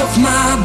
off my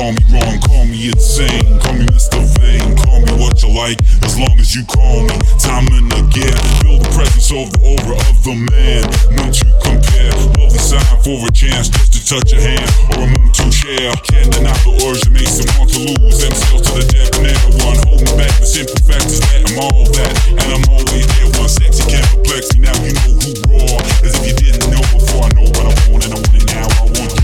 Call me wrong, call me insane, call me Mr you like as long as you call me time and again. Build the presence of the aura of the man. No to compare. Love the sign for a chance just to touch your hand or a move to share. Can't deny the urge that makes them want to lose themselves to the death. Never one holding back the simple fact is that I'm all that and I'm always there. One sexy can perplex me. Now you know who raw as if you didn't know before. I know what I want and I want it now. I want.